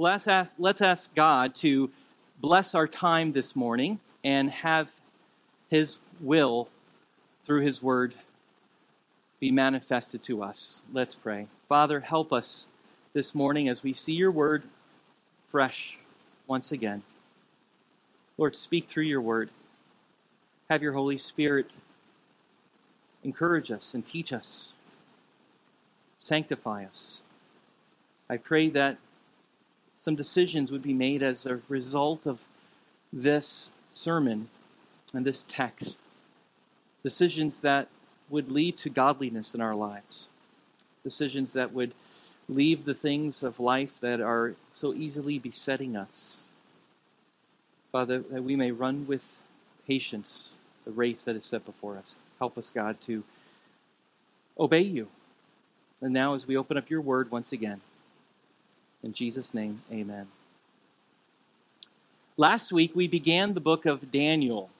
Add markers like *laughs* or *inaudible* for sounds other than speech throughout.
Let's ask, let's ask God to bless our time this morning and have His will through His Word be manifested to us. Let's pray. Father, help us this morning as we see your Word fresh once again. Lord, speak through your Word. Have your Holy Spirit encourage us and teach us, sanctify us. I pray that some decisions would be made as a result of this sermon and this text. Decisions that would lead to godliness in our lives. Decisions that would leave the things of life that are so easily besetting us. Father, that we may run with patience the race that is set before us. Help us, God, to obey you. And now, as we open up your word once again, in Jesus' name, amen. Last week, we began the book of Daniel.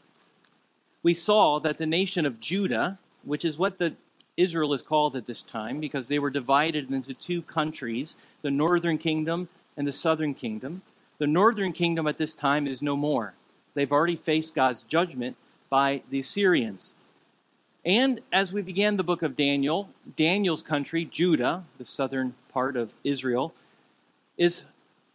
We saw that the nation of Judah, which is what the Israel is called at this time because they were divided into two countries, the northern kingdom and the southern kingdom. The northern kingdom at this time is no more. They've already faced God's judgment by the Assyrians. And as we began the book of Daniel, Daniel's country, Judah, the southern part of Israel, is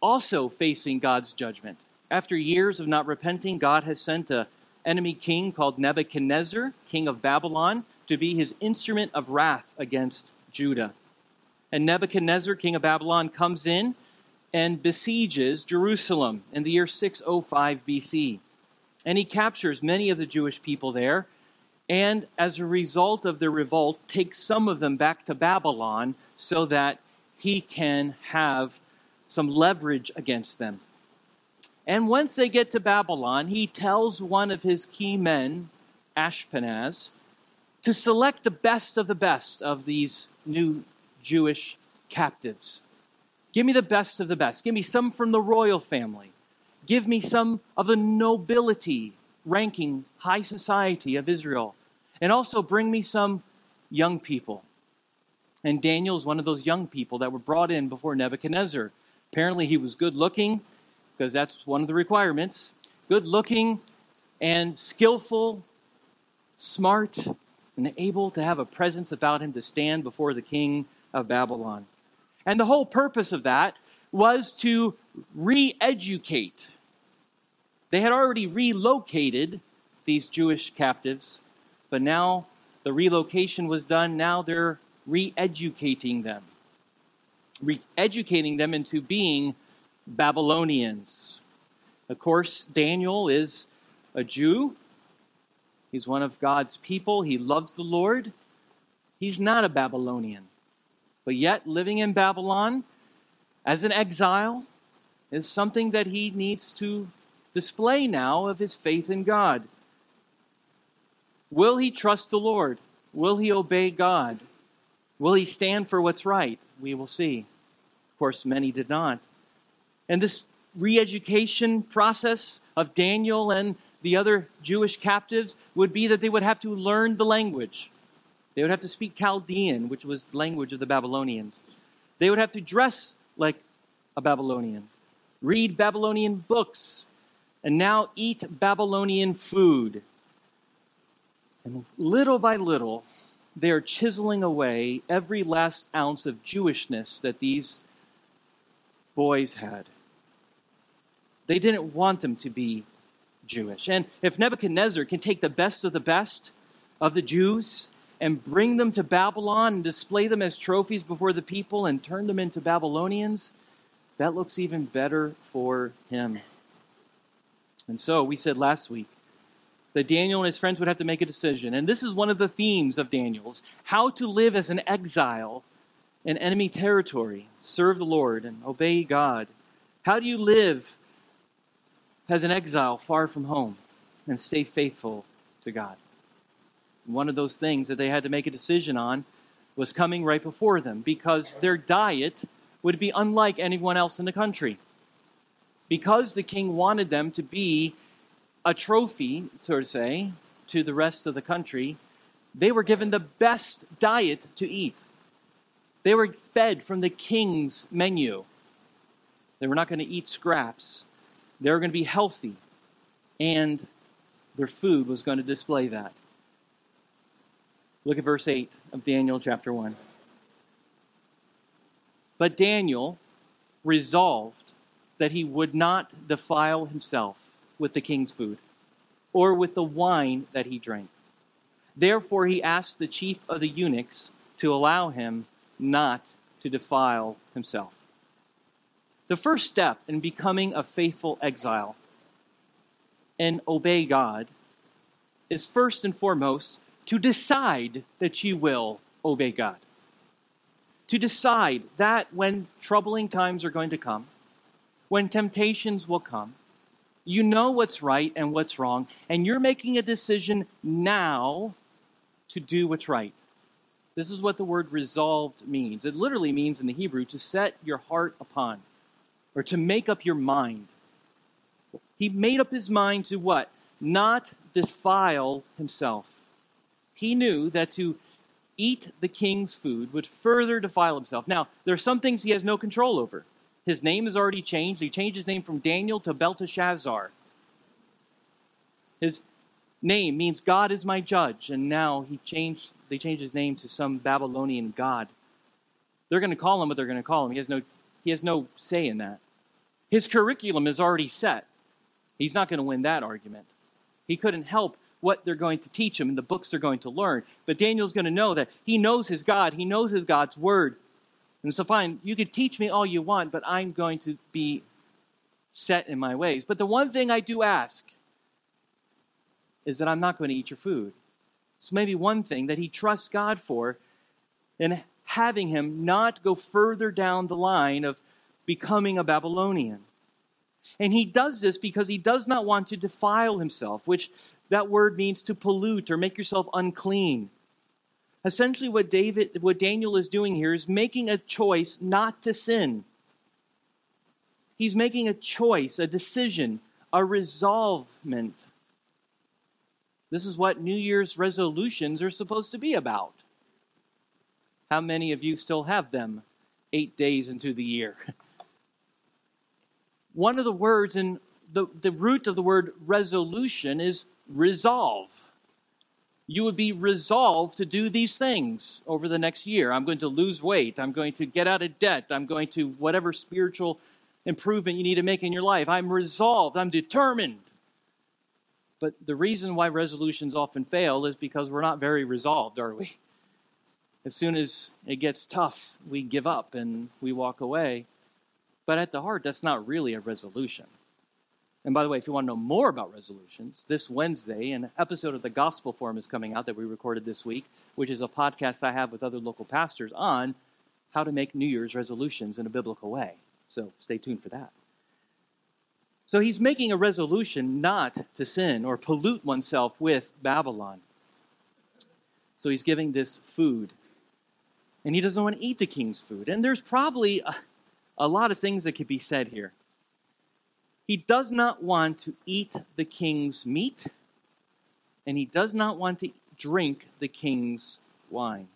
also facing God's judgment. After years of not repenting, God has sent an enemy king called Nebuchadnezzar, king of Babylon, to be his instrument of wrath against Judah. And Nebuchadnezzar, king of Babylon, comes in and besieges Jerusalem in the year 605 BC. And he captures many of the Jewish people there, and as a result of their revolt, takes some of them back to Babylon so that he can have some leverage against them. And once they get to Babylon, he tells one of his key men, Ashpenaz, to select the best of the best of these new Jewish captives. Give me the best of the best. Give me some from the royal family. Give me some of the nobility ranking high society of Israel. And also bring me some young people. And Daniel is one of those young people that were brought in before Nebuchadnezzar. Apparently, he was good looking, because that's one of the requirements. Good looking and skillful, smart, and able to have a presence about him to stand before the king of Babylon. And the whole purpose of that was to re educate. They had already relocated these Jewish captives, but now the relocation was done. Now they're re educating them re educating them into being Babylonians. Of course, Daniel is a Jew. He's one of God's people. He loves the Lord. He's not a Babylonian. But yet, living in Babylon as an exile is something that he needs to display now of his faith in God. Will he trust the Lord? Will he obey God? Will he stand for what's right? We will see. Of course, many did not. And this re education process of Daniel and the other Jewish captives would be that they would have to learn the language. They would have to speak Chaldean, which was the language of the Babylonians. They would have to dress like a Babylonian, read Babylonian books, and now eat Babylonian food. And little by little, they are chiseling away every last ounce of Jewishness that these boys had. They didn't want them to be Jewish. And if Nebuchadnezzar can take the best of the best of the Jews and bring them to Babylon and display them as trophies before the people and turn them into Babylonians, that looks even better for him. And so we said last week that Daniel and his friends would have to make a decision. And this is one of the themes of Daniel's how to live as an exile in enemy territory, serve the Lord, and obey God. How do you live as an exile far from home and stay faithful to God? One of those things that they had to make a decision on was coming right before them because their diet would be unlike anyone else in the country. Because the king wanted them to be a trophy, so to say, to the rest of the country, they were given the best diet to eat. They were fed from the king's menu. They were not going to eat scraps. They were going to be healthy. And their food was going to display that. Look at verse 8 of Daniel chapter 1. But Daniel resolved that he would not defile himself with the king's food or with the wine that he drank. Therefore, he asked the chief of the eunuchs to allow him not to defile himself. The first step in becoming a faithful exile and obey God is first and foremost to decide that you will obey God. To decide that when troubling times are going to come, when temptations will come, you know what's right and what's wrong, and you're making a decision now to do what's right. This is what the word resolved means. It literally means in the Hebrew to set your heart upon or to make up your mind. He made up his mind to what? Not defile himself. He knew that to eat the king's food would further defile himself. Now, there are some things he has no control over. His name has already changed. He changed his name from Daniel to Belteshazzar. His name means God is my judge, and now he changed they changed his name to some Babylonian god. They're going to call him what they're going to call him. He has no he has no say in that. His curriculum is already set. He's not going to win that argument. He couldn't help what they're going to teach him and the books they're going to learn. But Daniel's going to know that he knows his God, he knows his God's word. And so, fine, you can teach me all you want, but I'm going to be set in my ways. But the one thing I do ask is that I'm not going to eat your food. So, maybe one thing that he trusts God for in having him not go further down the line of becoming a Babylonian. And he does this because he does not want to defile himself, which that word means to pollute or make yourself unclean. Essentially, what David, what Daniel is doing here is making a choice not to sin. He's making a choice, a decision, a resolvement. This is what New Year's resolutions are supposed to be about. How many of you still have them eight days into the year? *laughs* One of the words in the, the root of the word resolution is resolve. You would be resolved to do these things over the next year. I'm going to lose weight. I'm going to get out of debt. I'm going to whatever spiritual improvement you need to make in your life. I'm resolved. I'm determined. But the reason why resolutions often fail is because we're not very resolved, are we? As soon as it gets tough, we give up and we walk away. But at the heart, that's not really a resolution. And by the way, if you want to know more about resolutions, this Wednesday, an episode of the Gospel Forum is coming out that we recorded this week, which is a podcast I have with other local pastors on how to make New Year's resolutions in a biblical way. So stay tuned for that. So he's making a resolution not to sin or pollute oneself with Babylon. So he's giving this food. And he doesn't want to eat the king's food. And there's probably a, a lot of things that could be said here. He does not want to eat the king's meat, and he does not want to drink the king's wine.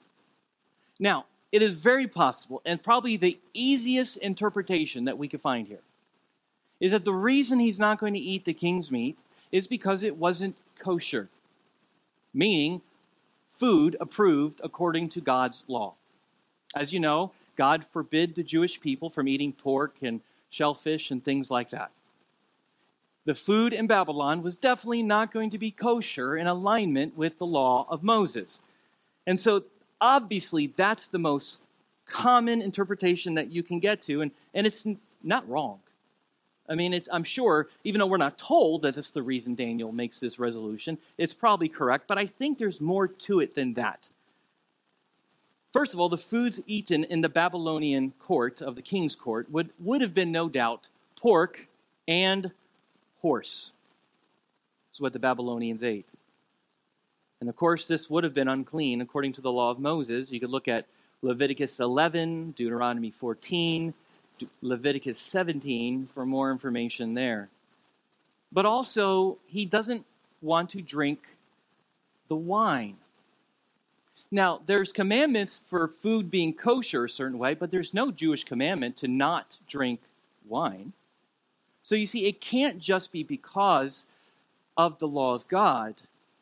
Now, it is very possible, and probably the easiest interpretation that we could find here, is that the reason he's not going to eat the king's meat is because it wasn't kosher, meaning food approved according to God's law. As you know, God forbid the Jewish people from eating pork and shellfish and things like that the food in Babylon was definitely not going to be kosher in alignment with the law of Moses. And so, obviously, that's the most common interpretation that you can get to, and, and it's not wrong. I mean, I'm sure, even though we're not told that it's the reason Daniel makes this resolution, it's probably correct, but I think there's more to it than that. First of all, the foods eaten in the Babylonian court of the king's court would, would have been, no doubt, pork and horse. This is what the Babylonians ate. And of course, this would have been unclean according to the law of Moses. You could look at Leviticus 11, Deuteronomy 14, Leviticus 17 for more information there. But also, he doesn't want to drink the wine. Now, there's commandments for food being kosher a certain way, but there's no Jewish commandment to not drink wine. So you see, it can't just be because of the law of God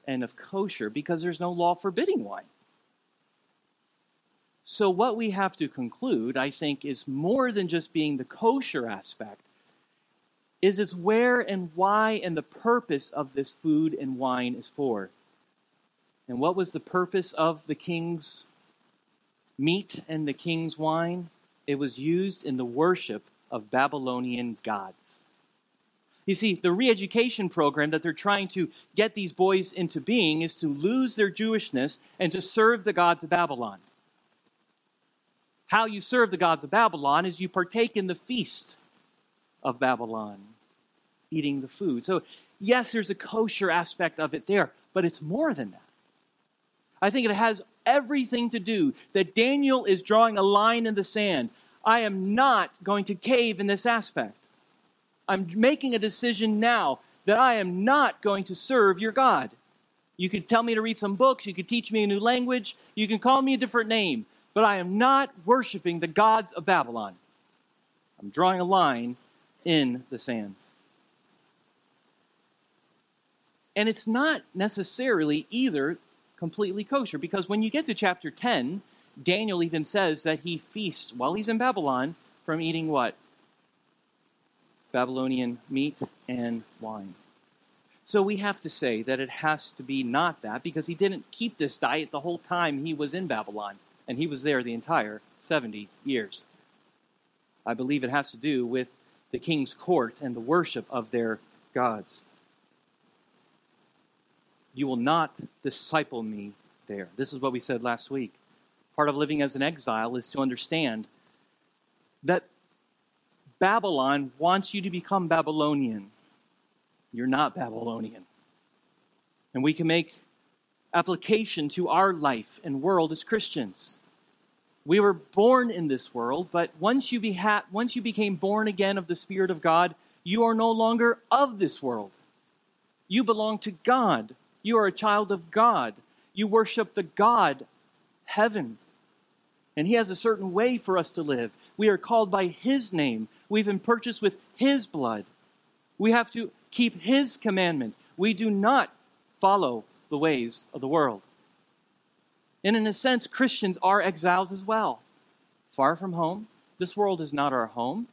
and of kosher, because there's no law forbidding wine. So, what we have to conclude, I think, is more than just being the kosher aspect, is is where and why and the purpose of this food and wine is for. And what was the purpose of the king's meat and the king's wine? It was used in the worship of Babylonian gods. You see, the re education program that they're trying to get these boys into being is to lose their Jewishness and to serve the gods of Babylon. How you serve the gods of Babylon is you partake in the feast of Babylon, eating the food. So, yes, there's a kosher aspect of it there, but it's more than that. I think it has everything to do that Daniel is drawing a line in the sand. I am not going to cave in this aspect. I'm making a decision now that I am not going to serve your God. You could tell me to read some books, you could teach me a new language, you can call me a different name, but I am not worshiping the gods of Babylon. I'm drawing a line in the sand. And it's not necessarily either completely kosher because when you get to chapter 10, Daniel even says that he feasts while he's in Babylon from eating what? Babylonian meat and wine. So we have to say that it has to be not that because he didn't keep this diet the whole time he was in Babylon, and he was there the entire 70 years. I believe it has to do with the king's court and the worship of their gods. You will not disciple me there. This is what we said last week. Part of living as an exile is to understand that Babylon wants you to become Babylonian. You're not Babylonian. And we can make application to our life and world as Christians. We were born in this world, but once you, beha- once you became born again of the Spirit of God, you are no longer of this world. You belong to God. You are a child of God. You worship the God, heaven. And He has a certain way for us to live. We are called by His name. We've been purchased with His blood. We have to keep His commandments. We do not follow the ways of the world. And in a sense, Christians are exiles as well. Far from home. This world is not our home.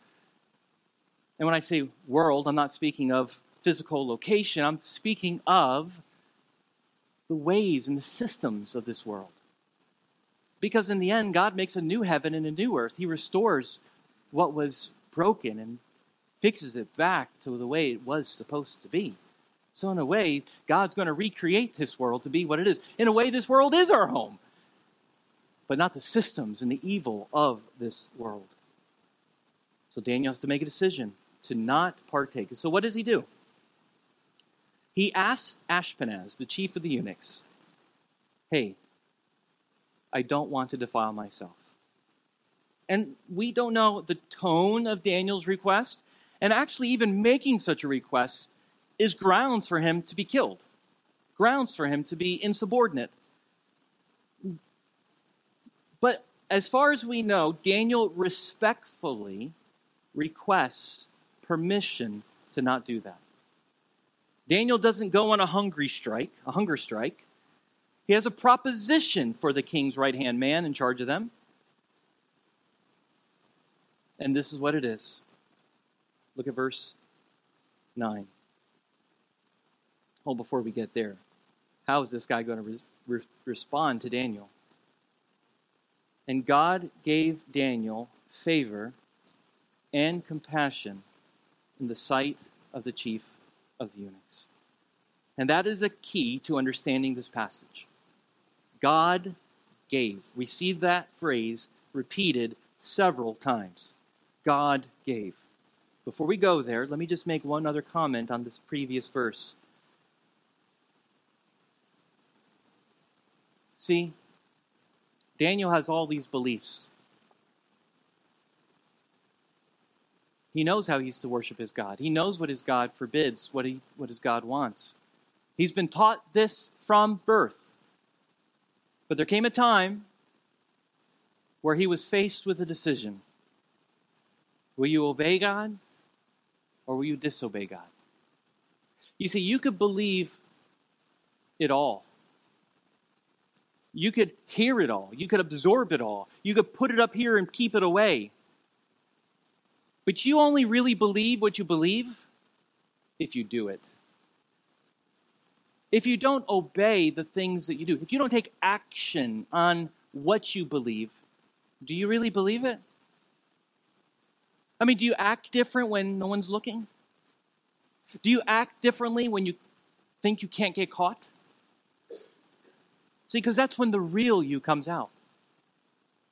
And when I say world, I'm not speaking of physical location, I'm speaking of the ways and the systems of this world. Because in the end, God makes a new heaven and a new earth. He restores what was broken and fixes it back to the way it was supposed to be. So, in a way, God's going to recreate this world to be what it is. In a way, this world is our home, but not the systems and the evil of this world. So, Daniel has to make a decision to not partake. So, what does he do? He asks Ashpenaz, the chief of the eunuchs, Hey, I don't want to defile myself. And we don't know the tone of Daniel's request. And actually, even making such a request is grounds for him to be killed, grounds for him to be insubordinate. But as far as we know, Daniel respectfully requests permission to not do that. Daniel doesn't go on a hungry strike, a hunger strike. He has a proposition for the king's right hand man in charge of them. And this is what it is. Look at verse 9. Oh, before we get there, how is this guy going to re- re- respond to Daniel? And God gave Daniel favor and compassion in the sight of the chief of the eunuchs. And that is a key to understanding this passage. God gave. We see that phrase repeated several times. God gave. Before we go there, let me just make one other comment on this previous verse. See, Daniel has all these beliefs. He knows how he's to worship his God. He knows what his God forbids, what, he, what his God wants. He's been taught this from birth. But there came a time where he was faced with a decision. Will you obey God or will you disobey God? You see, you could believe it all. You could hear it all. You could absorb it all. You could put it up here and keep it away. But you only really believe what you believe if you do it. If you don't obey the things that you do, if you don't take action on what you believe, do you really believe it? I mean, do you act different when no one's looking? Do you act differently when you think you can't get caught? See, because that's when the real you comes out.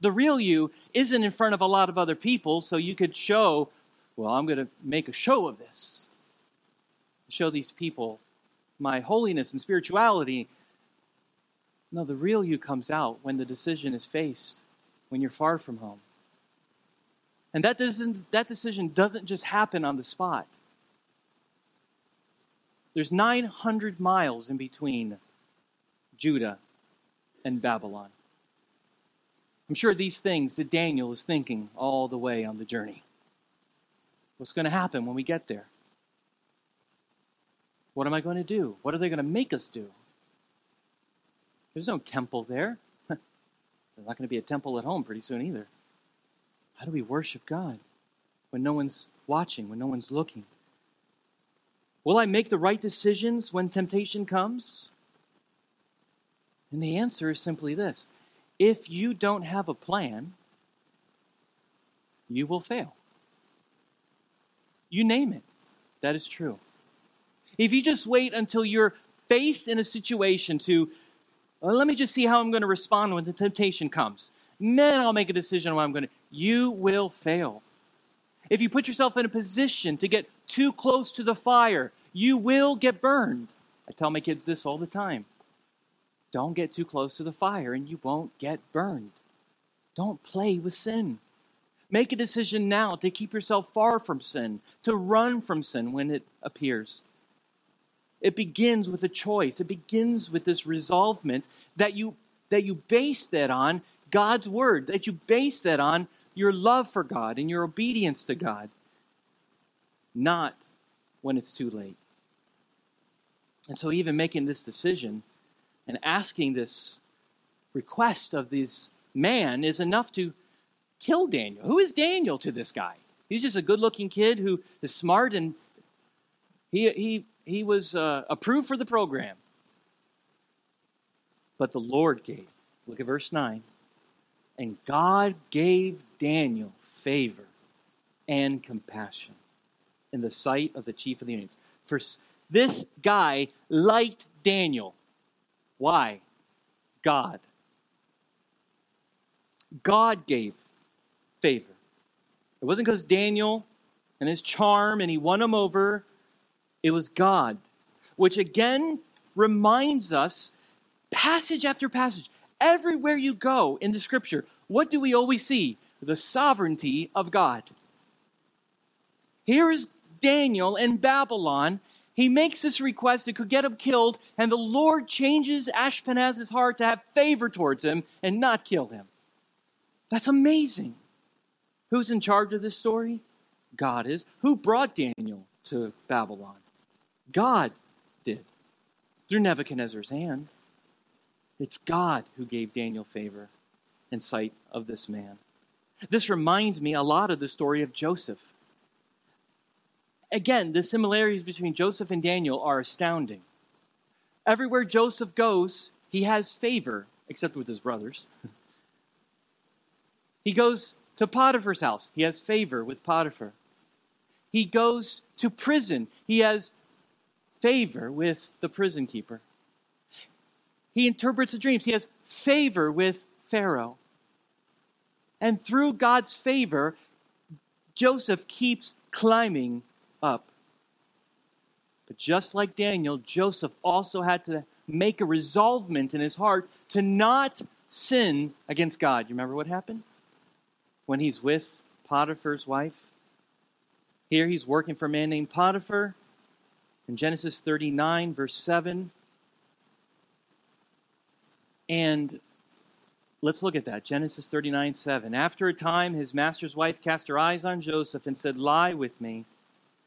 The real you isn't in front of a lot of other people, so you could show, well, I'm going to make a show of this. Show these people my holiness and spirituality. No, the real you comes out when the decision is faced, when you're far from home. And that, doesn't, that decision doesn't just happen on the spot. There's 900 miles in between Judah and Babylon. I'm sure these things that Daniel is thinking all the way on the journey. What's going to happen when we get there? What am I going to do? What are they going to make us do? There's no temple there. *laughs* There's not going to be a temple at home pretty soon either. How do we worship God when no one's watching, when no one's looking? Will I make the right decisions when temptation comes? And the answer is simply this if you don't have a plan, you will fail. You name it. That is true. If you just wait until you're faced in a situation to, well, let me just see how I'm going to respond when the temptation comes, then I'll make a decision on what I'm going to, you will fail. If you put yourself in a position to get too close to the fire, you will get burned. I tell my kids this all the time. Don't get too close to the fire and you won't get burned. Don't play with sin. Make a decision now to keep yourself far from sin, to run from sin when it appears. It begins with a choice. It begins with this resolvement that you that you base that on God's word, that you base that on your love for God and your obedience to God, not when it's too late. And so, even making this decision and asking this request of this man is enough to kill Daniel. Who is Daniel to this guy? He's just a good looking kid who is smart and he, he, he was uh, approved for the program. But the Lord gave. Look at verse 9. And God gave Daniel favor and compassion in the sight of the chief of the eunuchs. For this guy liked Daniel. Why? God. God gave favor. It wasn't because Daniel and his charm and he won him over. It was God, which again reminds us, passage after passage, everywhere you go in the scripture, what do we always see? The sovereignty of God. Here is Daniel in Babylon, he makes this request that could get him killed, and the Lord changes Ashpenaz's heart to have favor towards him and not kill him. That's amazing. Who's in charge of this story? God is. Who brought Daniel to Babylon? God did, through Nebuchadnezzar's hand. It's God who gave Daniel favor in sight of this man. This reminds me a lot of the story of Joseph. Again, the similarities between Joseph and Daniel are astounding. Everywhere Joseph goes, he has favor, except with his brothers. *laughs* he goes to Potiphar's house, he has favor with Potiphar. He goes to prison, he has favor with the prison keeper. He interprets the dreams, he has favor with Pharaoh. And through God's favor, Joseph keeps climbing up. But just like Daniel, Joseph also had to make a resolvement in his heart to not sin against God. You remember what happened? When he's with Potiphar's wife? Here he's working for a man named Potiphar. In Genesis 39, verse 7. And let's look at that. Genesis 39, 7. After a time, his master's wife cast her eyes on Joseph and said, Lie with me.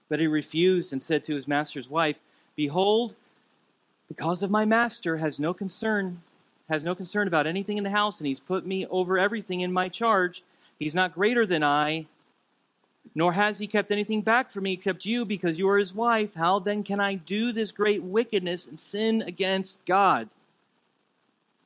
But he refused and said to his master's wife, Behold, because of my master has no concern has no concern about anything in the house, and he's put me over everything in my charge. He's not greater than I, nor has he kept anything back from me except you, because you are his wife. How then can I do this great wickedness and sin against God?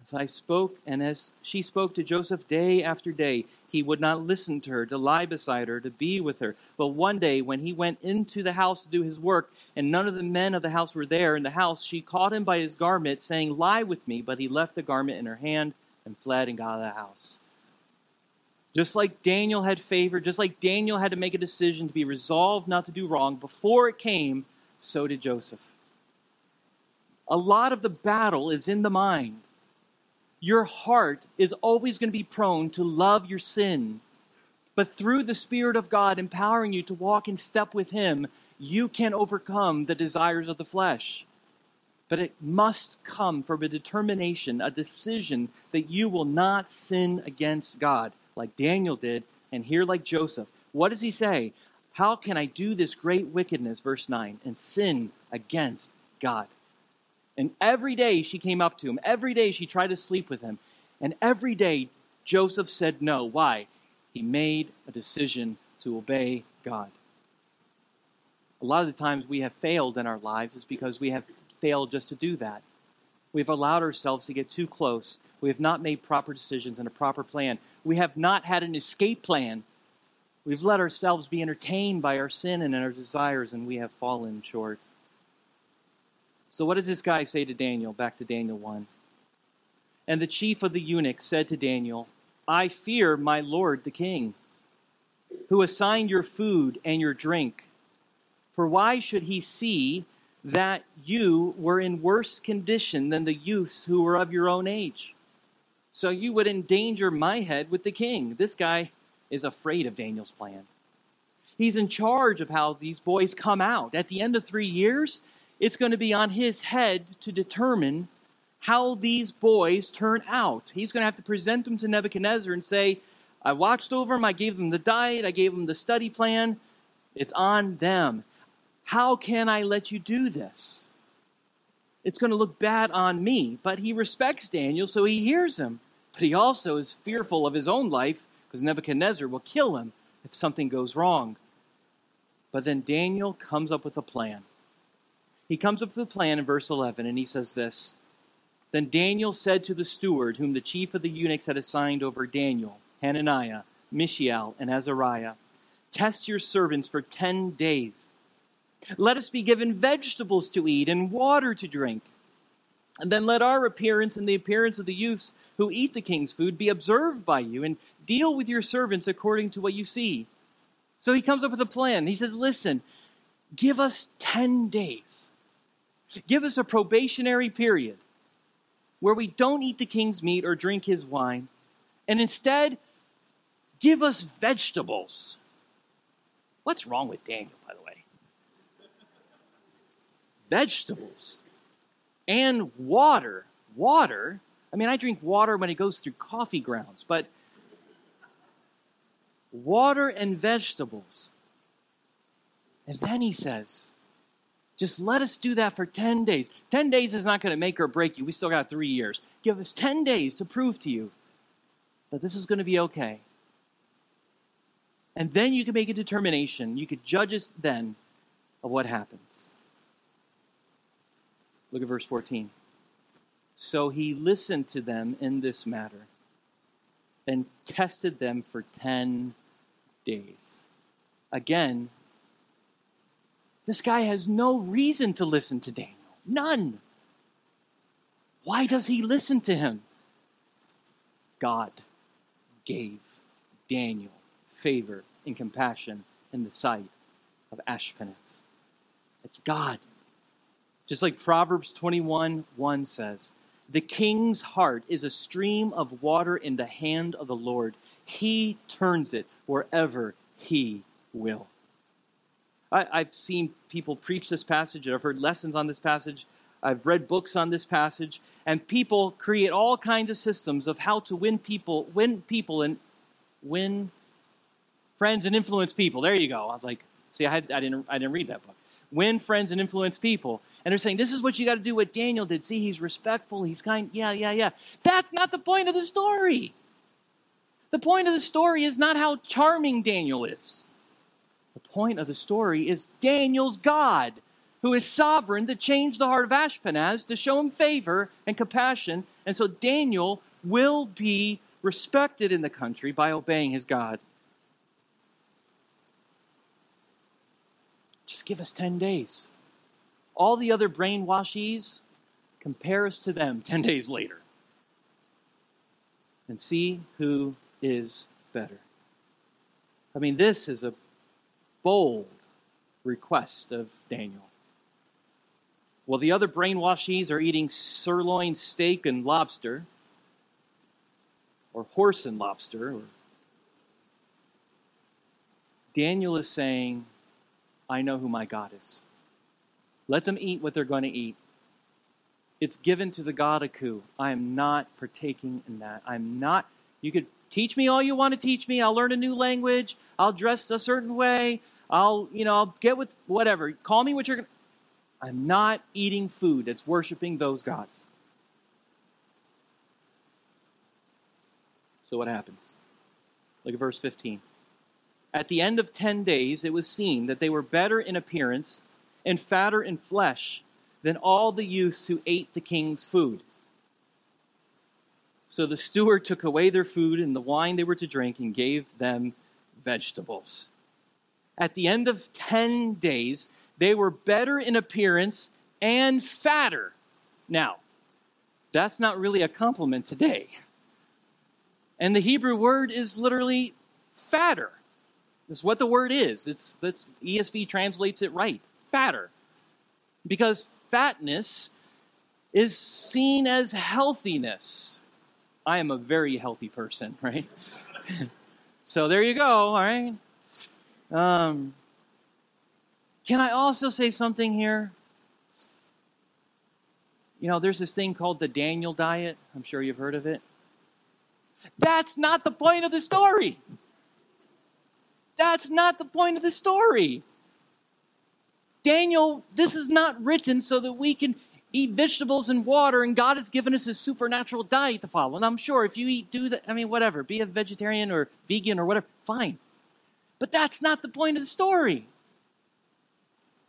As I spoke, and as she spoke to Joseph day after day, he would not listen to her, to lie beside her, to be with her. But one day, when he went into the house to do his work, and none of the men of the house were there in the house, she caught him by his garment, saying, Lie with me. But he left the garment in her hand and fled and got out of the house. Just like Daniel had favor, just like Daniel had to make a decision to be resolved not to do wrong before it came, so did Joseph. A lot of the battle is in the mind your heart is always going to be prone to love your sin. But through the Spirit of God empowering you to walk in step with Him, you can overcome the desires of the flesh. But it must come from a determination, a decision that you will not sin against God, like Daniel did, and here like Joseph. What does he say? How can I do this great wickedness, verse 9, and sin against God? And every day she came up to him. Every day she tried to sleep with him. And every day Joseph said no. Why? He made a decision to obey God. A lot of the times we have failed in our lives is because we have failed just to do that. We've allowed ourselves to get too close. We have not made proper decisions and a proper plan. We have not had an escape plan. We've let ourselves be entertained by our sin and our desires, and we have fallen short. So, what does this guy say to Daniel? Back to Daniel 1. And the chief of the eunuchs said to Daniel, I fear my lord the king, who assigned your food and your drink. For why should he see that you were in worse condition than the youths who were of your own age? So you would endanger my head with the king. This guy is afraid of Daniel's plan. He's in charge of how these boys come out. At the end of three years, it's going to be on his head to determine how these boys turn out. He's going to have to present them to Nebuchadnezzar and say, I watched over them, I gave them the diet, I gave them the study plan. It's on them. How can I let you do this? It's going to look bad on me. But he respects Daniel, so he hears him. But he also is fearful of his own life because Nebuchadnezzar will kill him if something goes wrong. But then Daniel comes up with a plan he comes up with a plan in verse 11, and he says this Then Daniel said to the steward, whom the chief of the eunuchs had assigned over Daniel, Hananiah, Mishael, and Azariah, Test your servants for ten days. Let us be given vegetables to eat and water to drink. And then let our appearance and the appearance of the youths who eat the king's food be observed by you, and deal with your servants according to what you see. So he comes up with a plan. He says, Listen, give us 10 days Give us a probationary period where we don't eat the king's meat or drink his wine, and instead give us vegetables. What's wrong with Daniel, by the way? Vegetables and water. Water. I mean, I drink water when it goes through coffee grounds, but water and vegetables. And then he says, just let us do that for 10 days. 10 days is not going to make or break you. We still got three years. Give us 10 days to prove to you that this is going to be okay. And then you can make a determination. You could judge us then of what happens. Look at verse 14. So he listened to them in this matter and tested them for 10 days. Again, this guy has no reason to listen to Daniel. None. Why does he listen to him? God gave Daniel favor and compassion in the sight of Ashpenaz. It's God. Just like Proverbs 21 1 says, The king's heart is a stream of water in the hand of the Lord. He turns it wherever he will. I, have seen people preach this passage, I've heard lessons on this passage, I've read books on this passage, and people create all kinds of systems of how to win people, win people, and win friends and influence people. There you go. I was like, See, I, had, I, didn't, I didn't read that book. Win friends and influence people. And they're saying, this is what you got to do what Daniel did. See, he's respectful, he's kind. Yeah, yeah, yeah. That's not the point of the story. The point of the story is not how charming Daniel is. The point of the story is Daniel's God, who is sovereign to change the heart of Ashpenaz to show him favor and compassion. And so Daniel will be respected in the country by obeying his God. Just give us 10 days. All the other brainwashies, compare us to them 10 days later. And see who is better. I mean, this is a bold request of Daniel. Well, the other brainwashies are eating sirloin steak and lobster, or horse and lobster. Or... Daniel is saying, I know who my God is. Let them eat what they're going to eat. It's given to the God of Ku. I am not partaking in that. I'm not. You could teach me all you want to teach me. I'll learn a new language. I'll dress a certain way. I'll, you know, I'll get with whatever. Call me what you're going to. I'm not eating food that's worshiping those gods. So what happens? Look at verse 15. At the end of 10 days, it was seen that they were better in appearance and fatter in flesh than all the youths who ate the king's food. So the steward took away their food and the wine they were to drink and gave them vegetables. At the end of 10 days, they were better in appearance and fatter. Now, that's not really a compliment today. And the Hebrew word is literally fatter. That's what the word is. It's that's ESV translates it right. Fatter. Because fatness is seen as healthiness. I am a very healthy person, *laughs* right? *laughs* so there you go, all right? Um, can I also say something here? You know, there's this thing called the Daniel diet. I'm sure you've heard of it. That's not the point of the story. That's not the point of the story. Daniel, this is not written so that we can eat vegetables and water, and God has given us a supernatural diet to follow. And I'm sure if you eat, do that, I mean, whatever, be a vegetarian or vegan or whatever, fine. But that's not the point of the story.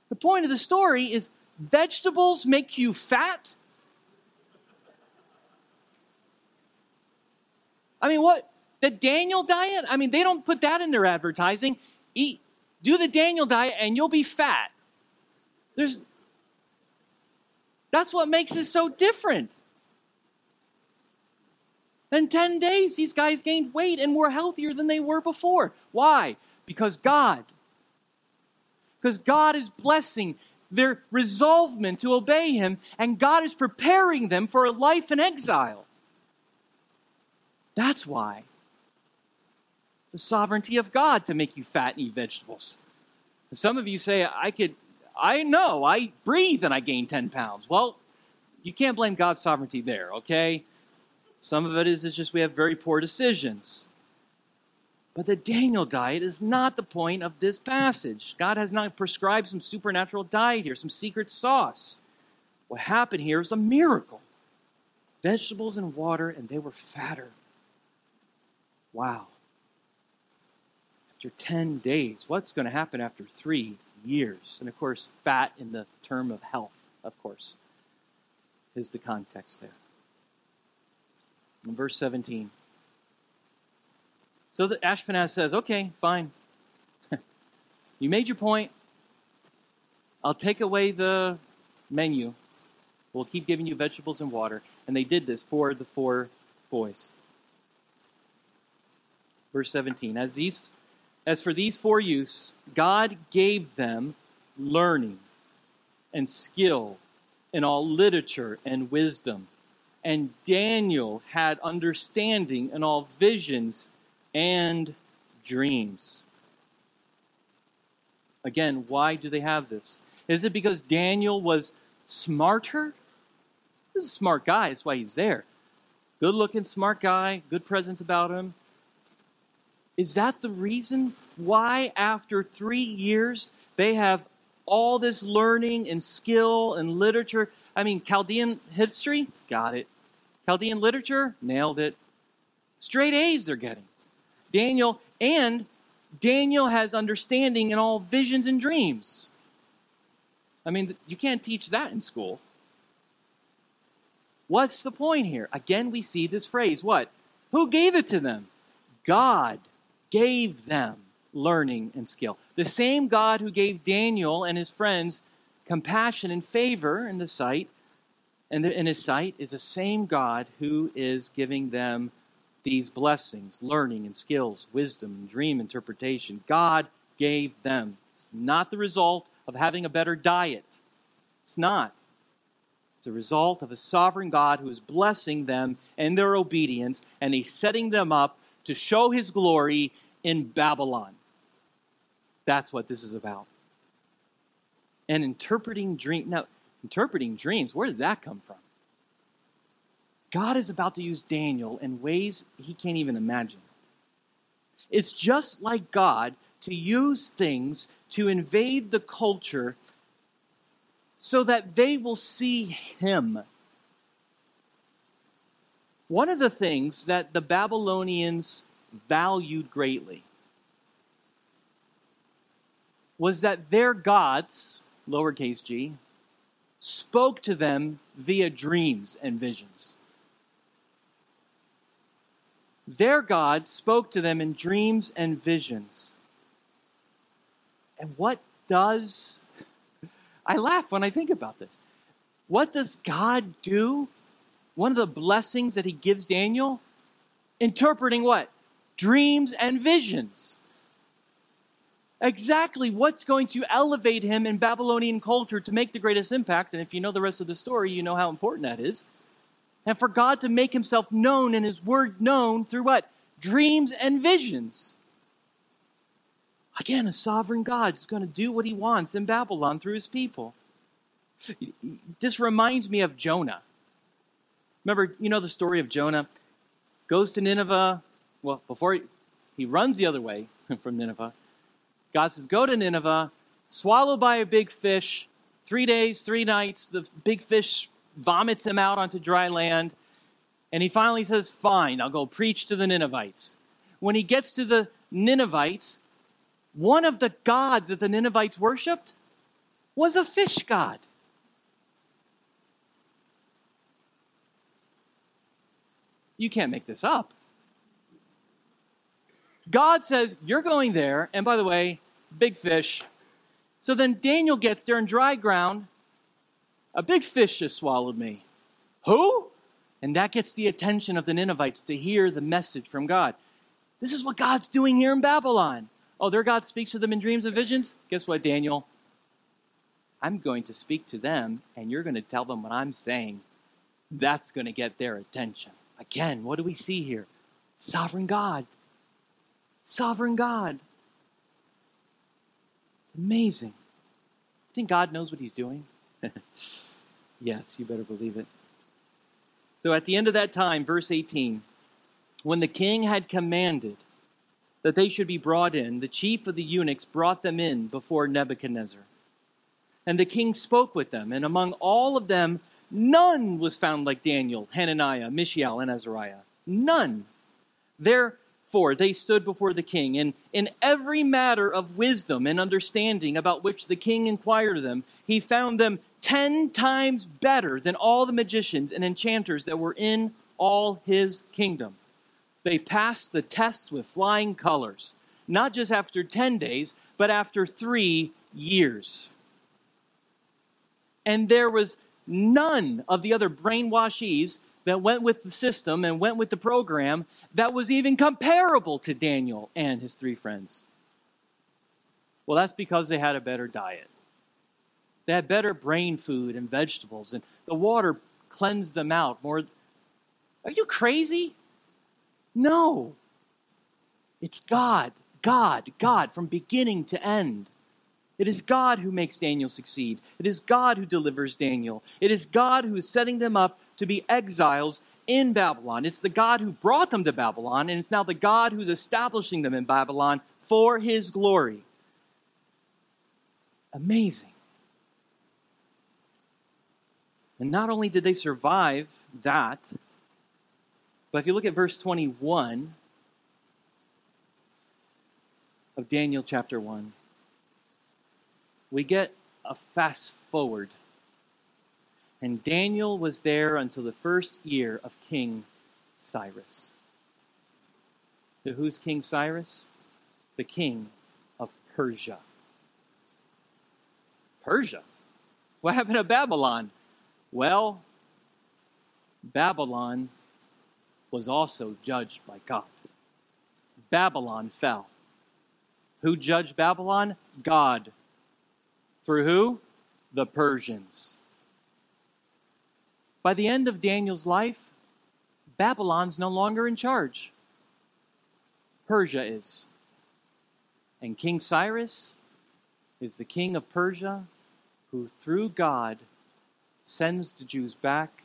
The point of the story is vegetables make you fat. I mean, what? The Daniel diet? I mean, they don't put that in their advertising. Eat, do the Daniel diet and you'll be fat. There's, that's what makes it so different. In 10 days, these guys gained weight and were healthier than they were before. Why? Because God. Because God is blessing their resolvement to obey Him, and God is preparing them for a life in exile. That's why. The sovereignty of God to make you fat and eat vegetables. Some of you say, I could, I know, I breathe and I gain 10 pounds. Well, you can't blame God's sovereignty there, okay? Some of it is it's just we have very poor decisions. But the Daniel diet is not the point of this passage. God has not prescribed some supernatural diet here, some secret sauce. What happened here is a miracle vegetables and water, and they were fatter. Wow. After 10 days, what's going to happen after three years? And of course, fat in the term of health, of course, is the context there. In verse 17. So that Ashpenaz says, okay, fine. *laughs* you made your point. I'll take away the menu. We'll keep giving you vegetables and water. And they did this for the four boys. Verse 17. As these as for these four youths, God gave them learning and skill in all literature and wisdom. And Daniel had understanding in all visions and dreams. Again, why do they have this? Is it because Daniel was smarter? Is a smart guy, that's why he's there. Good looking, smart guy, good presence about him. Is that the reason why, after three years, they have all this learning and skill and literature. I mean, Chaldean history, got it. Chaldean literature, nailed it. Straight A's they're getting. Daniel, and Daniel has understanding in all visions and dreams. I mean, you can't teach that in school. What's the point here? Again, we see this phrase. What? Who gave it to them? God gave them learning and skill. The same God who gave Daniel and his friends compassion and favor in the sight and in his sight is the same God who is giving them these blessings, learning and skills, wisdom, and dream interpretation. God gave them. It's not the result of having a better diet. It's not. It's a result of a sovereign God who is blessing them in their obedience, and He's setting them up to show His glory in Babylon. That's what this is about. And interpreting dreams. Now, interpreting dreams, where did that come from? God is about to use Daniel in ways he can't even imagine. It's just like God to use things to invade the culture so that they will see him. One of the things that the Babylonians valued greatly was that their gods, lowercase g, spoke to them via dreams and visions. Their God spoke to them in dreams and visions. And what does, I laugh when I think about this. What does God do? One of the blessings that he gives Daniel? Interpreting what? Dreams and visions exactly what's going to elevate him in Babylonian culture to make the greatest impact. And if you know the rest of the story, you know how important that is. And for God to make himself known and his word known through what? Dreams and visions. Again, a sovereign God is going to do what he wants in Babylon through his people. This reminds me of Jonah. Remember, you know the story of Jonah? Goes to Nineveh. Well, before he, runs the other way *laughs* from Nineveh, God says, Go to Nineveh, swallowed by a big fish. Three days, three nights, the big fish vomits him out onto dry land. And he finally says, Fine, I'll go preach to the Ninevites. When he gets to the Ninevites, one of the gods that the Ninevites worshipped was a fish god. You can't make this up. God says, You're going there. And by the way, big fish. So then Daniel gets there in dry ground. A big fish has swallowed me. Who? And that gets the attention of the Ninevites to hear the message from God. This is what God's doing here in Babylon. Oh, their God speaks to them in dreams and visions? Guess what, Daniel? I'm going to speak to them, and you're going to tell them what I'm saying. That's going to get their attention. Again, what do we see here? Sovereign God sovereign God. It's amazing. You think God knows what he's doing? *laughs* yes, you better believe it. So at the end of that time, verse 18, when the king had commanded that they should be brought in, the chief of the eunuchs brought them in before Nebuchadnezzar. And the king spoke with them, and among all of them, none was found like Daniel, Hananiah, Mishael, and Azariah. None. Therefore, they stood before the king, and in every matter of wisdom and understanding about which the king inquired of them, he found them ten times better than all the magicians and enchanters that were in all his kingdom. They passed the tests with flying colors, not just after 10 days, but after three years. And there was none of the other brainwashees that went with the system and went with the program that was even comparable to Daniel and his three friends. Well, that's because they had a better diet. They had better brain food and vegetables, and the water cleansed them out more. Are you crazy? No. It's God, God, God from beginning to end. It is God who makes Daniel succeed. It is God who delivers Daniel. It is God who is setting them up to be exiles in Babylon. It's the God who brought them to Babylon, and it's now the God who's establishing them in Babylon for his glory. Amazing. And not only did they survive that, but if you look at verse 21 of Daniel chapter 1, we get a fast forward. And Daniel was there until the first year of King Cyrus. So who's King Cyrus? The king of Persia. Persia? What happened to Babylon? Well, Babylon was also judged by God. Babylon fell. Who judged Babylon? God. Through who? The Persians. By the end of Daniel's life, Babylon's no longer in charge. Persia is. And King Cyrus is the king of Persia who, through God, sends the Jews back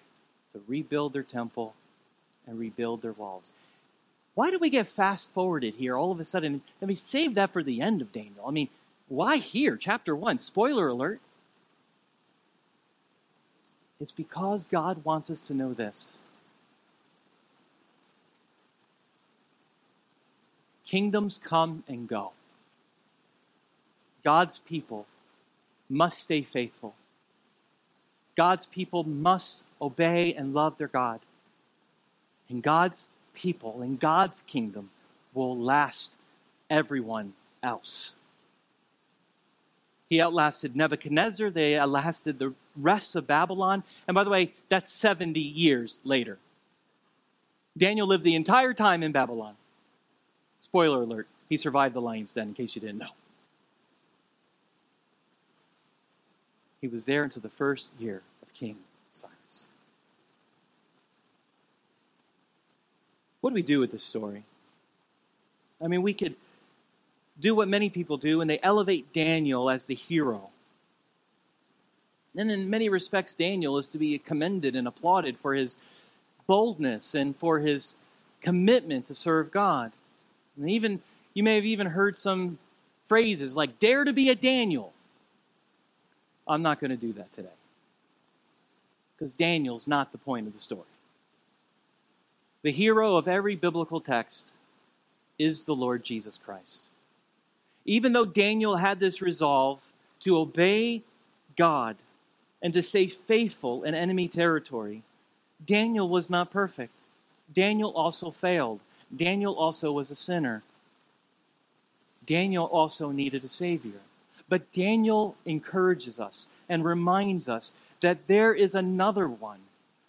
to rebuild their temple and rebuild their walls. Why do we get fast forwarded here all of a sudden? Let me save that for the end of Daniel. I mean, why here? Chapter 1, spoiler alert. It's because God wants us to know this. Kingdoms come and go. God's people must stay faithful. God's people must obey and love their God. And God's people in God's kingdom will last everyone else. He outlasted Nebuchadnezzar. They outlasted the rest of Babylon. And by the way, that's 70 years later. Daniel lived the entire time in Babylon. Spoiler alert, he survived the lion's den, in case you didn't know. He was there until the first year of King Cyrus. What do we do with this story? I mean, we could do what many people do, and they elevate Daniel as the hero. And in many respects, Daniel is to be commended and applauded for his boldness and for his commitment to serve God. And even you may have even heard some phrases like dare to be a Daniel. I'm not going to do that today. Because Daniel's not the point of the story. The hero of every biblical text is the Lord Jesus Christ. Even though Daniel had this resolve to obey God and to stay faithful in enemy territory, Daniel was not perfect. Daniel also failed. Daniel also was a sinner. Daniel also needed a Savior. But Daniel encourages us and reminds us that there is another one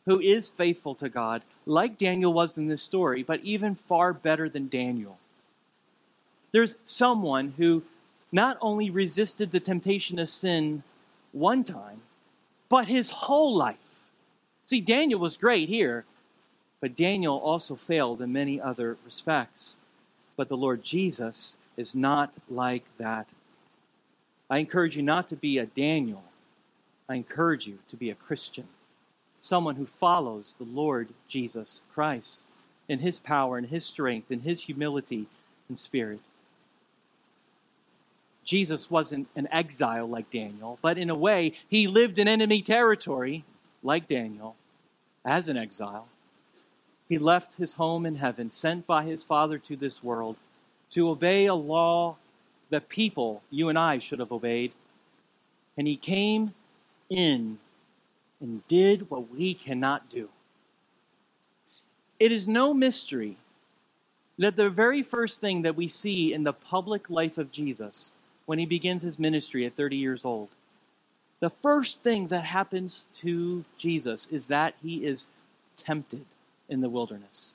who is faithful to God, like Daniel was in this story, but even far better than Daniel. There's someone who not only resisted the temptation of sin one time, but his whole life. See, Daniel was great here, but Daniel also failed in many other respects. But the Lord Jesus is not like that I encourage you not to be a Daniel. I encourage you to be a Christian, someone who follows the Lord Jesus Christ in his power in his strength in his humility and spirit. Jesus wasn't an exile like Daniel, but in a way, he lived in enemy territory like Daniel as an exile. He left his home in heaven, sent by his Father to this world to obey a law the people you and I should have obeyed. And he came in and did what we cannot do. It is no mystery that the very first thing that we see in the public life of Jesus when he begins his ministry at 30 years old, the first thing that happens to Jesus is that he is tempted in the wilderness.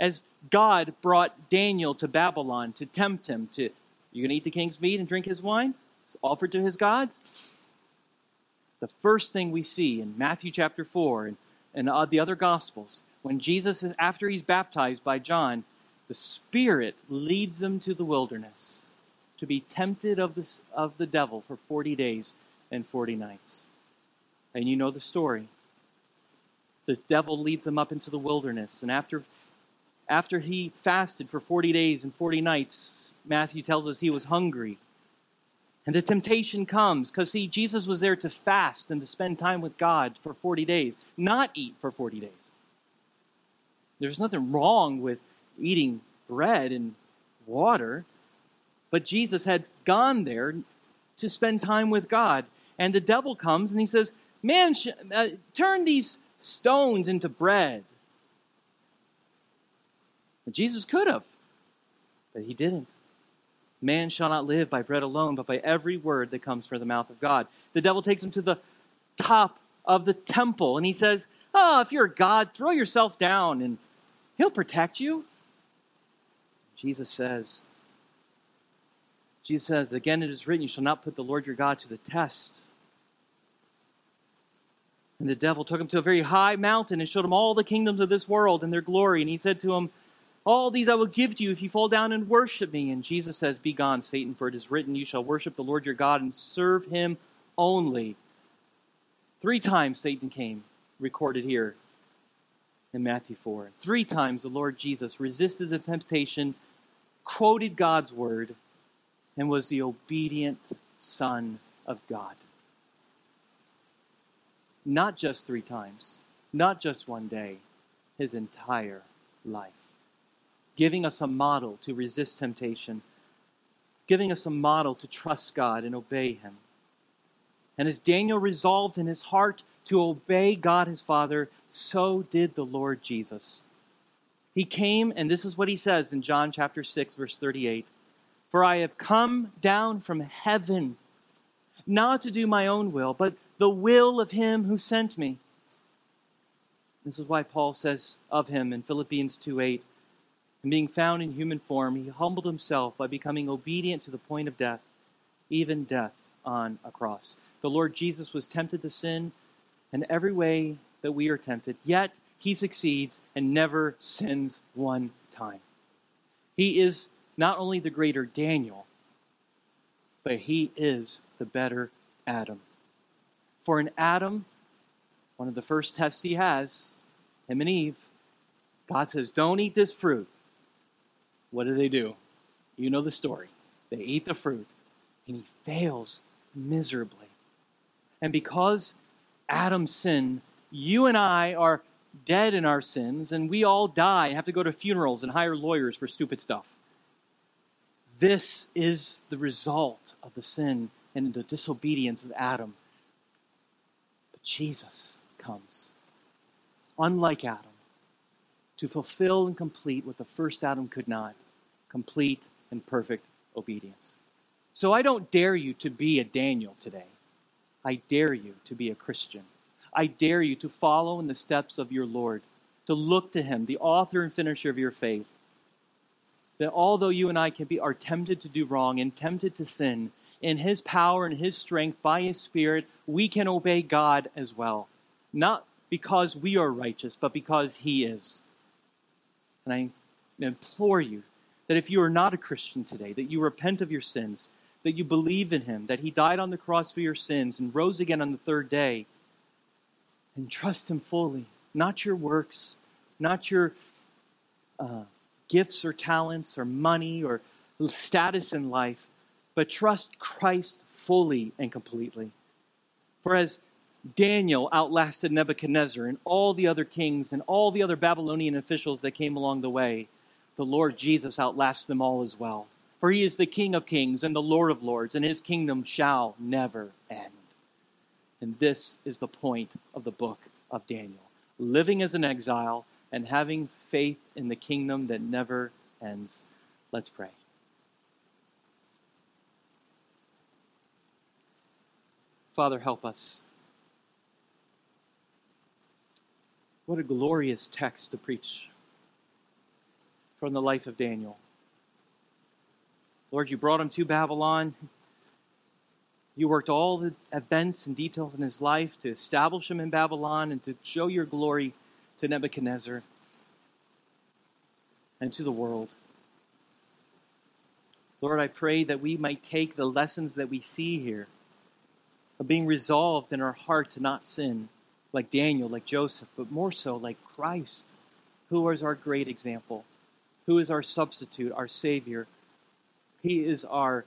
As God brought Daniel to Babylon to tempt him to, you going to eat the king's meat and drink his wine? It's offered to his gods? The first thing we see in Matthew chapter 4 and, and uh, the other Gospels, when Jesus, is, after he's baptized by John, the Spirit leads them to the wilderness to be tempted of the, of the devil for 40 days and 40 nights. And you know the story. The devil leads them up into the wilderness, and after after he fasted for 40 days and 40 nights, Matthew tells us he was hungry. And the temptation comes because, see, Jesus was there to fast and to spend time with God for 40 days, not eat for 40 days. There's nothing wrong with eating bread and water, but Jesus had gone there to spend time with God. And the devil comes and he says, Man, sh- uh, turn these stones into bread. And Jesus could have, but he didn't. Man shall not live by bread alone, but by every word that comes from the mouth of God. The devil takes him to the top of the temple and he says, Oh, if you're a God, throw yourself down and he'll protect you. Jesus says, Jesus says, Again it is written, You shall not put the Lord your God to the test. And the devil took him to a very high mountain and showed him all the kingdoms of this world and their glory. And he said to him, All these I will give to you if you fall down and worship me. And Jesus says, Be gone, Satan, for it is written, You shall worship the Lord your God and serve him only. Three times Satan came, recorded here in Matthew 4. Three times the Lord Jesus resisted the temptation, quoted God's word, and was the obedient Son of God. Not just three times, not just one day, his entire life. Giving us a model to resist temptation, giving us a model to trust God and obey him. And as Daniel resolved in his heart to obey God his Father, so did the Lord Jesus. He came, and this is what he says in John chapter 6, verse 38 For I have come down from heaven, not to do my own will, but the will of him who sent me. This is why Paul says of him in Philippians 2 8, and being found in human form, he humbled himself by becoming obedient to the point of death, even death on a cross. The Lord Jesus was tempted to sin in every way that we are tempted, yet he succeeds and never sins one time. He is not only the greater Daniel, but he is the better Adam. For in Adam, one of the first tests he has, him and Eve, God says, Don't eat this fruit. What do they do? You know the story. They eat the fruit, and he fails miserably. And because Adam sinned, you and I are dead in our sins, and we all die and have to go to funerals and hire lawyers for stupid stuff. This is the result of the sin and the disobedience of Adam. But Jesus comes, unlike Adam, to fulfill and complete what the first Adam could not complete and perfect obedience. So I don't dare you to be a Daniel today. I dare you to be a Christian. I dare you to follow in the steps of your Lord, to look to him, the author and finisher of your faith. That although you and I can be are tempted to do wrong and tempted to sin, in His power and His strength, by His Spirit, we can obey God as well. Not because we are righteous, but because He is. And I implore you that if you are not a Christian today, that you repent of your sins, that you believe in Him, that He died on the cross for your sins and rose again on the third day, and trust Him fully. Not your works, not your uh, gifts or talents or money or status in life, but trust Christ fully and completely. For as Daniel outlasted Nebuchadnezzar and all the other kings and all the other Babylonian officials that came along the way, the Lord Jesus outlasts them all as well. For he is the King of kings and the Lord of lords, and his kingdom shall never end. And this is the point of the book of Daniel living as an exile and having faith in the kingdom that never ends. Let's pray. Father, help us. What a glorious text to preach from the life of Daniel. Lord, you brought him to Babylon. You worked all the events and details in his life to establish him in Babylon and to show your glory to Nebuchadnezzar and to the world. Lord, I pray that we might take the lessons that we see here of being resolved in our heart to not sin, like Daniel, like Joseph, but more so like Christ, who is our great example, who is our substitute, our Savior, He is our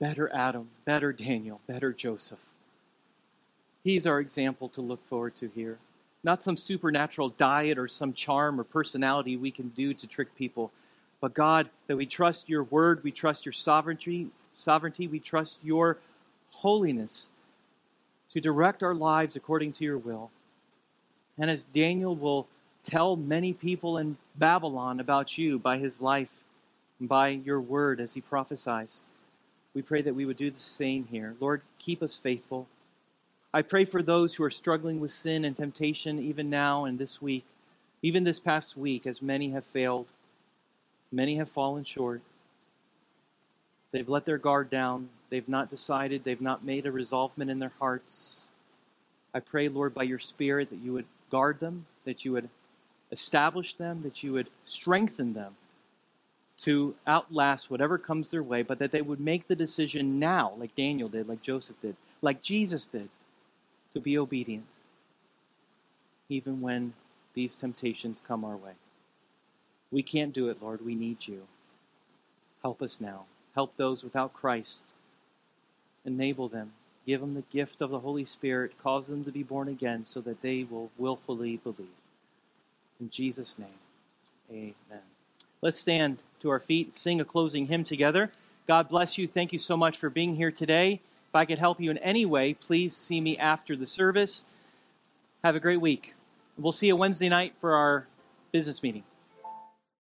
better Adam, better Daniel, better Joseph. He's our example to look forward to here. Not some supernatural diet or some charm or personality we can do to trick people, but God, that we trust your word, we trust your sovereignty, sovereignty, we trust your holiness to direct our lives according to your will. And as Daniel will tell many people in Babylon about you by his life and by your word as he prophesies, we pray that we would do the same here. Lord, keep us faithful. I pray for those who are struggling with sin and temptation even now and this week, even this past week, as many have failed, many have fallen short. They've let their guard down. They've not decided. They've not made a resolvement in their hearts. I pray, Lord, by your Spirit, that you would guard them, that you would establish them, that you would strengthen them to outlast whatever comes their way, but that they would make the decision now, like Daniel did, like Joseph did, like Jesus did, to be obedient, even when these temptations come our way. We can't do it, Lord. We need you. Help us now. Help those without Christ. Enable them. Give them the gift of the Holy Spirit. Cause them to be born again so that they will willfully believe. In Jesus' name, amen. Let's stand to our feet, sing a closing hymn together. God bless you. Thank you so much for being here today. If I could help you in any way, please see me after the service. Have a great week. We'll see you Wednesday night for our business meeting.